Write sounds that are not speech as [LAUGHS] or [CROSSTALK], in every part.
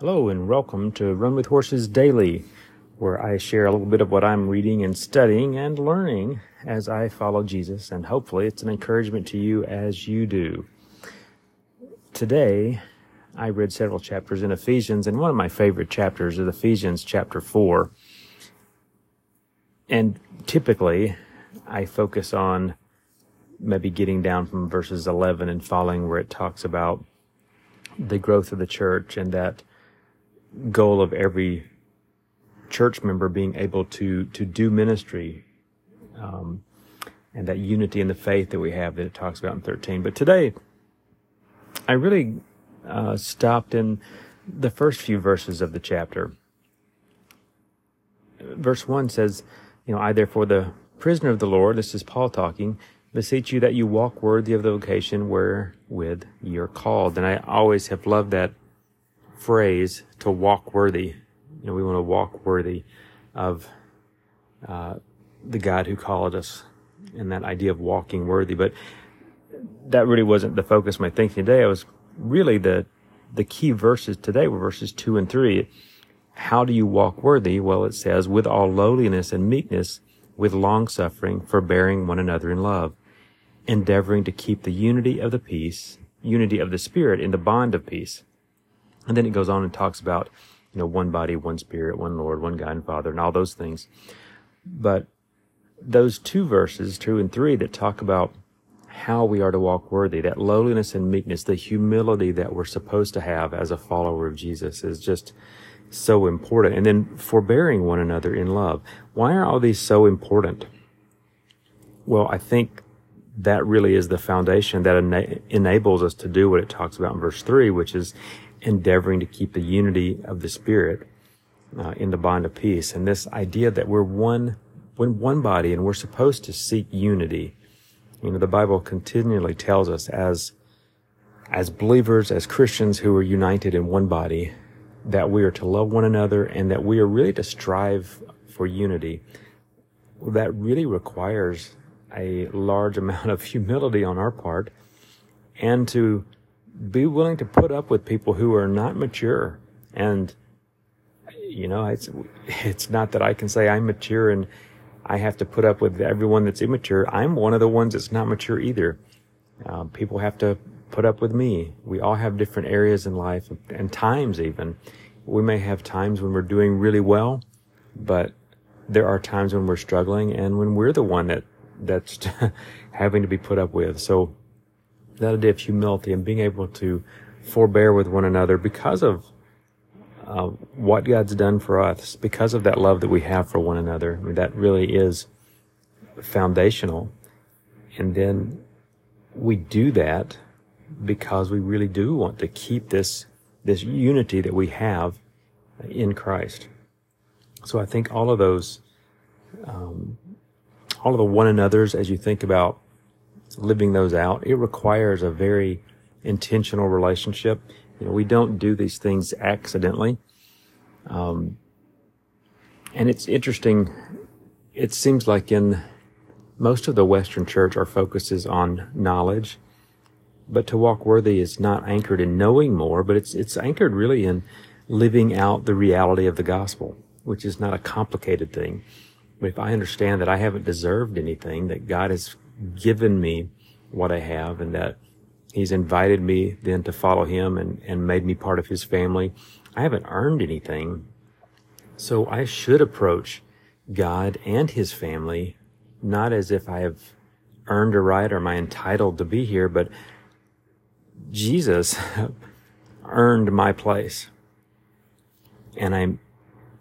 Hello and welcome to Run with Horses Daily, where I share a little bit of what I'm reading and studying and learning as I follow Jesus, and hopefully it's an encouragement to you as you do. Today, I read several chapters in Ephesians, and one of my favorite chapters is Ephesians chapter 4. And typically, I focus on maybe getting down from verses 11 and following where it talks about the growth of the church and that goal of every church member being able to to do ministry um, and that unity in the faith that we have that it talks about in 13 but today i really uh, stopped in the first few verses of the chapter. Verse 1 says you know i therefore the prisoner of the lord this is paul talking beseech you that you walk worthy of the vocation wherewith you're called. And i always have loved that phrase to walk worthy. You know, we want to walk worthy of uh, the God who called us and that idea of walking worthy. But that really wasn't the focus of my thinking today. I was really the the key verses today were verses two and three. How do you walk worthy? Well, it says, with all lowliness and meekness, with long suffering, forbearing one another in love, endeavoring to keep the unity of the peace, unity of the spirit in the bond of peace. And then it goes on and talks about, you know, one body, one spirit, one Lord, one God and Father, and all those things. But those two verses, two and three, that talk about how we are to walk worthy, that lowliness and meekness, the humility that we're supposed to have as a follower of Jesus is just so important. And then forbearing one another in love. Why are all these so important? Well, I think that really is the foundation that ena- enables us to do what it talks about in verse three, which is endeavoring to keep the unity of the Spirit uh, in the bond of peace. And this idea that we're one, we're one body and we're supposed to seek unity. You know, the Bible continually tells us as, as believers, as Christians who are united in one body, that we are to love one another and that we are really to strive for unity. That really requires a large amount of [LAUGHS] humility on our part and to be willing to put up with people who are not mature. And, you know, it's, it's not that I can say I'm mature and I have to put up with everyone that's immature. I'm one of the ones that's not mature either. Uh, people have to put up with me. We all have different areas in life and times even. We may have times when we're doing really well, but there are times when we're struggling and when we're the one that, that's [LAUGHS] having to be put up with. So that idea of humility and being able to forbear with one another because of uh, what God's done for us, because of that love that we have for one another. I mean, that really is foundational. And then we do that because we really do want to keep this, this unity that we have in Christ. So I think all of those, um, all of the one another's as you think about living those out, it requires a very intentional relationship. You know, we don't do these things accidentally. Um, and it's interesting. It seems like in most of the Western church, our focus is on knowledge. But to walk worthy is not anchored in knowing more, but it's, it's anchored really in living out the reality of the gospel, which is not a complicated thing. But if I understand that I haven't deserved anything, that God has given me what I have and that he's invited me then to follow him and, and made me part of his family. I haven't earned anything. So I should approach God and his family not as if I have earned a right or am I entitled to be here, but Jesus [LAUGHS] earned my place. And I'm,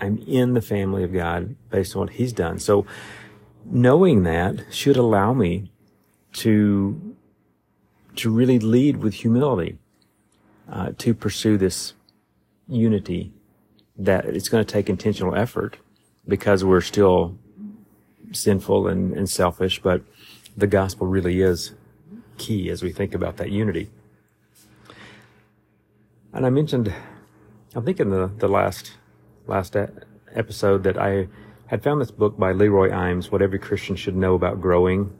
I'm in the family of God based on what he's done. So knowing that should allow me to to really lead with humility uh, to pursue this unity that it's going to take intentional effort because we're still sinful and, and selfish but the gospel really is key as we think about that unity. And i mentioned i think in the, the last last episode that i had found this book by Leroy Eims, What Every Christian Should Know About Growing,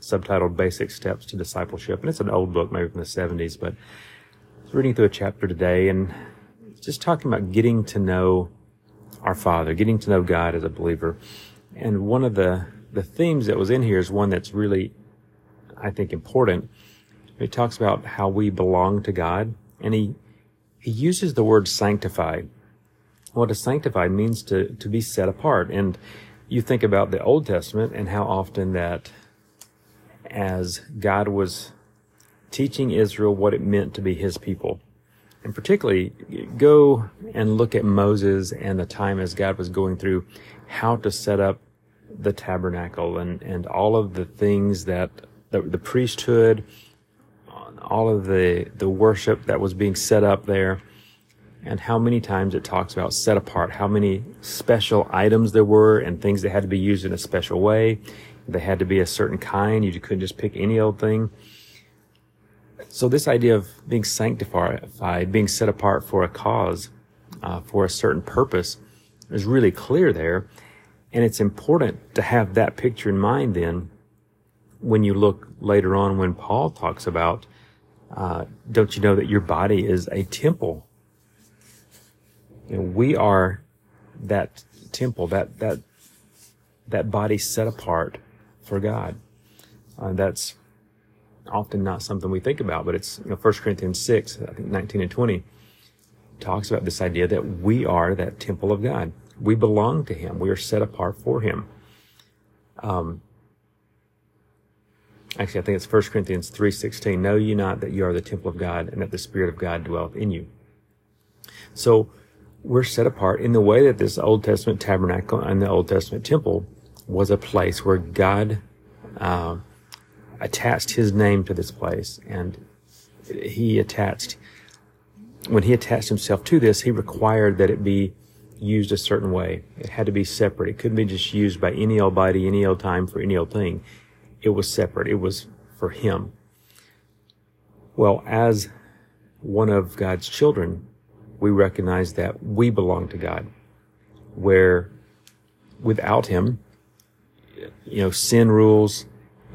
subtitled Basic Steps to Discipleship. And it's an old book, maybe from the 70s, but I was reading through a chapter today and just talking about getting to know our Father, getting to know God as a believer. And one of the, the themes that was in here is one that's really, I think, important. It talks about how we belong to God, and he, he uses the word sanctified. What well, sanctified means to, to be set apart. And you think about the Old Testament and how often that as God was teaching Israel what it meant to be his people, and particularly go and look at Moses and the time as God was going through how to set up the tabernacle and, and all of the things that the, the priesthood, all of the, the worship that was being set up there and how many times it talks about set apart, how many special items there were and things that had to be used in a special way. They had to be a certain kind. You couldn't just pick any old thing. So this idea of being sanctified, being set apart for a cause, uh, for a certain purpose is really clear there. And it's important to have that picture in mind then when you look later on when Paul talks about, uh, don't you know that your body is a temple? You know, we are that temple, that, that, that body set apart for God. Uh, that's often not something we think about, but it's, you know, 1 Corinthians 6, I think 19 and 20 talks about this idea that we are that temple of God. We belong to Him. We are set apart for Him. Um, actually, I think it's 1 Corinthians 3.16. Know ye not that you are the temple of God and that the Spirit of God dwelleth in you. So we're set apart in the way that this Old Testament tabernacle and the Old Testament temple was a place where God, uh, attached his name to this place and he attached when he attached himself to this he required that it be used a certain way. It had to be separate. It couldn't be just used by any old body any old time for any old thing. It was separate. It was for him. Well as one of god's children we recognize that we belong to god where without him you know sin rules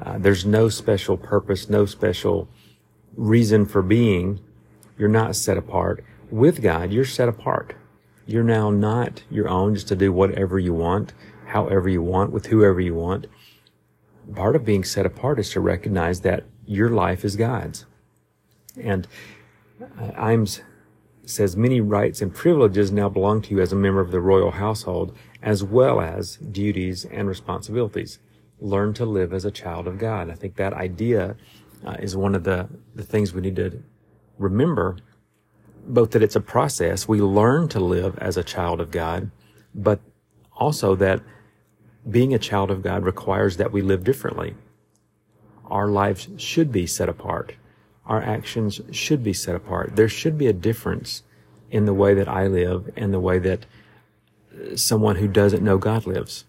uh, there's no special purpose, no special reason for being. You're not set apart. With God, you're set apart. You're now not your own just to do whatever you want, however you want, with whoever you want. Part of being set apart is to recognize that your life is God's. And uh, Eims says many rights and privileges now belong to you as a member of the royal household, as well as duties and responsibilities learn to live as a child of God. I think that idea uh, is one of the, the things we need to remember, both that it's a process. We learn to live as a child of God, but also that being a child of God requires that we live differently. Our lives should be set apart. Our actions should be set apart. There should be a difference in the way that I live and the way that uh, someone who doesn't know God lives.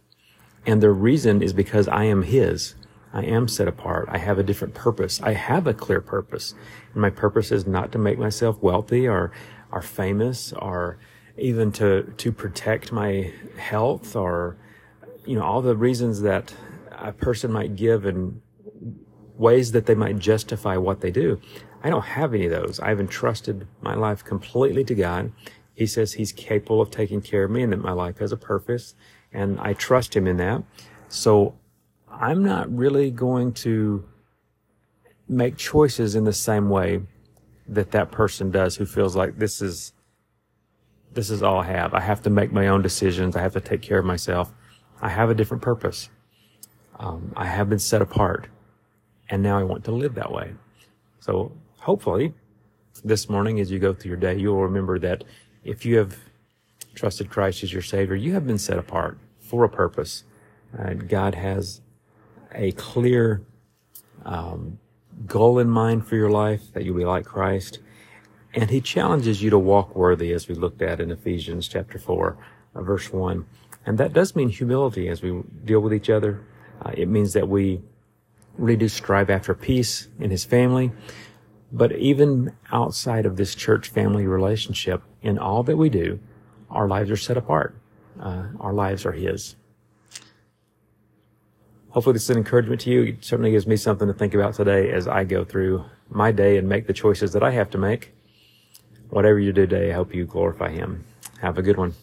And the reason is because I am His. I am set apart. I have a different purpose. I have a clear purpose. And my purpose is not to make myself wealthy or, or famous or even to, to protect my health or, you know, all the reasons that a person might give in ways that they might justify what they do. I don't have any of those. I've entrusted my life completely to God. He says He's capable of taking care of me and that my life has a purpose and I trust him in that. So I'm not really going to make choices in the same way that that person does who feels like this is this is all I have. I have to make my own decisions. I have to take care of myself. I have a different purpose. Um, I have been set apart, and now I want to live that way. So hopefully, this morning as you go through your day, you'll remember that if you have trusted Christ as your Savior, you have been set apart for a purpose. Uh, God has a clear um, goal in mind for your life that you'll be like Christ. And he challenges you to walk worthy, as we looked at in Ephesians chapter 4, uh, verse 1. And that does mean humility as we deal with each other. Uh, it means that we really do strive after peace in his family. But even outside of this church family relationship, in all that we do, our lives are set apart uh, our lives are His. Hopefully, this is an encouragement to you. It certainly gives me something to think about today as I go through my day and make the choices that I have to make. whatever you do today, I hope you glorify Him. Have a good one.